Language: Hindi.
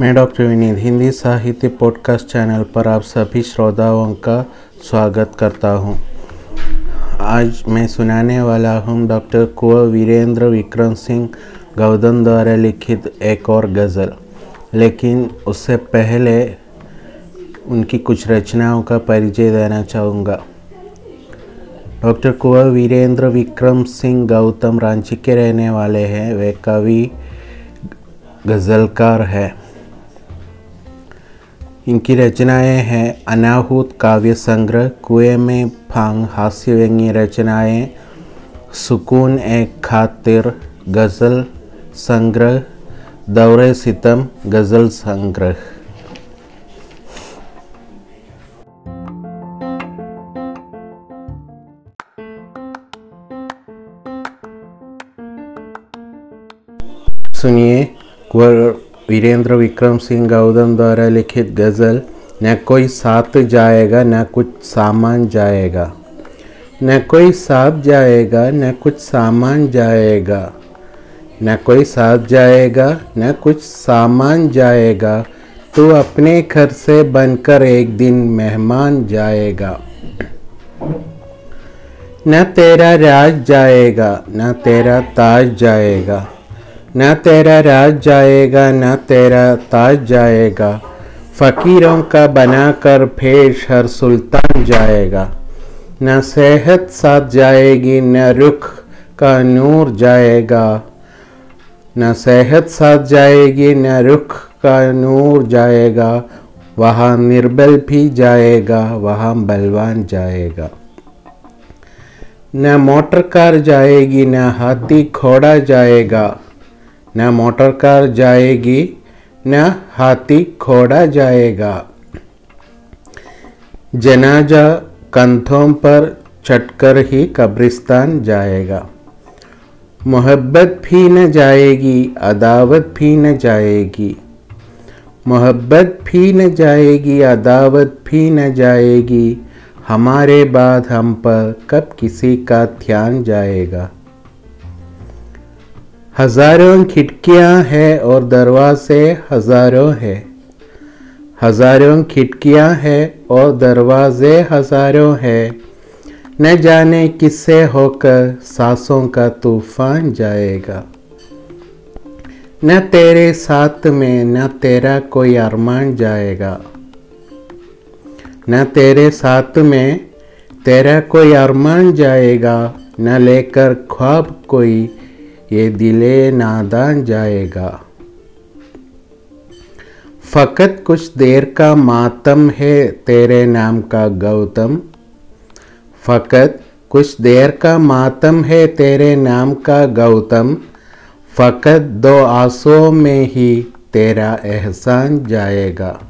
मैं डॉक्टर विनीत हिंदी साहित्य पॉडकास्ट चैनल पर आप सभी श्रोताओं का स्वागत करता हूँ। आज मैं सुनाने वाला हूँ डॉक्टर कुंवर वीरेंद्र विक्रम सिंह, गौतम द्वारा लिखित एक और गज़ल लेकिन उससे पहले उनकी कुछ रचनाओं का परिचय देना चाहूँगा डॉक्टर कुंवर वीरेंद्र विक्रम सिंह गौतम रांची के रहने वाले हैं। वे कवि, गज़लकार हैं। इनकी रचनाएँ हैं अनाहूत काव्य संग्रह, कुएँ में फांग हास्य व्यंग्य रचनाएँ, सुकून ए खातिर गज़ल संग्रह, दौरे सितम गज़ल संग्रह। सुनिए वीरेंद्र विक्रम सिंह गौतम द्वारा लिखित गज़ल, न कोई साथ जाएगा, न कुछ सामान जाएगा। न कोई साथ जाएगा, न कुछ सामान जाएगा। न कोई साथ जाएगा, न कुछ सामान जाएगा। तू अपने घर से बनकर एक दिन मेहमान जाएगा। न तेरा राज जाएगा, न तेरा ताज जाएगा। न तेरा राज जाएगा, न तेरा ताज जाएगा। फ़कीरों का बनाकर फेश हर सुल्तान जाएगा। न सेहत साथ जाएगी, न रुख का नूर जाएगा। न सेहत साथ जाएगी, न रुख का नूर जाएगा। वहाँ निर्बल भी जाएगा, वहाँ बलवान जाएगा। न मोटर कार जाएगी, न हाथी घोड़ा जाएगा। न मोटर कार जाएगी, न हाथी घोड़ा जाएगा। जनाजा कंधों पर चटकर ही कब्रिस्तान जाएगा। मोहब्बत भी न जाएगी, अदावत भी न जाएगी। मोहब्बत भी न जाएगी, अदावत भी न जाएगी। हमारे बाद हम पर कब किसी का ध्यान जाएगा। हज़ारों खिड़कियाँ हैं और दरवाजे हज़ारों हैं। हज़ारों खिड़कियाँ हैं और दरवाजे हज़ारों हैं। न जाने किससे होकर सांसों का तूफ़ान जाएगा। न तेरे साथ में न तेरा कोई अरमान जाएगा। न तेरे साथ में तेरा कोई अरमान जाएगा, न लेकर ख्वाब कोई ये दिले नादान जाएगा। फ़कत कुछ देर का मातम है तेरे नाम का गौतम। फ़कत कुछ देर का मातम है तेरे नाम का गौतम। फ़कत दो आंसुओं में ही तेरा एहसान जाएगा।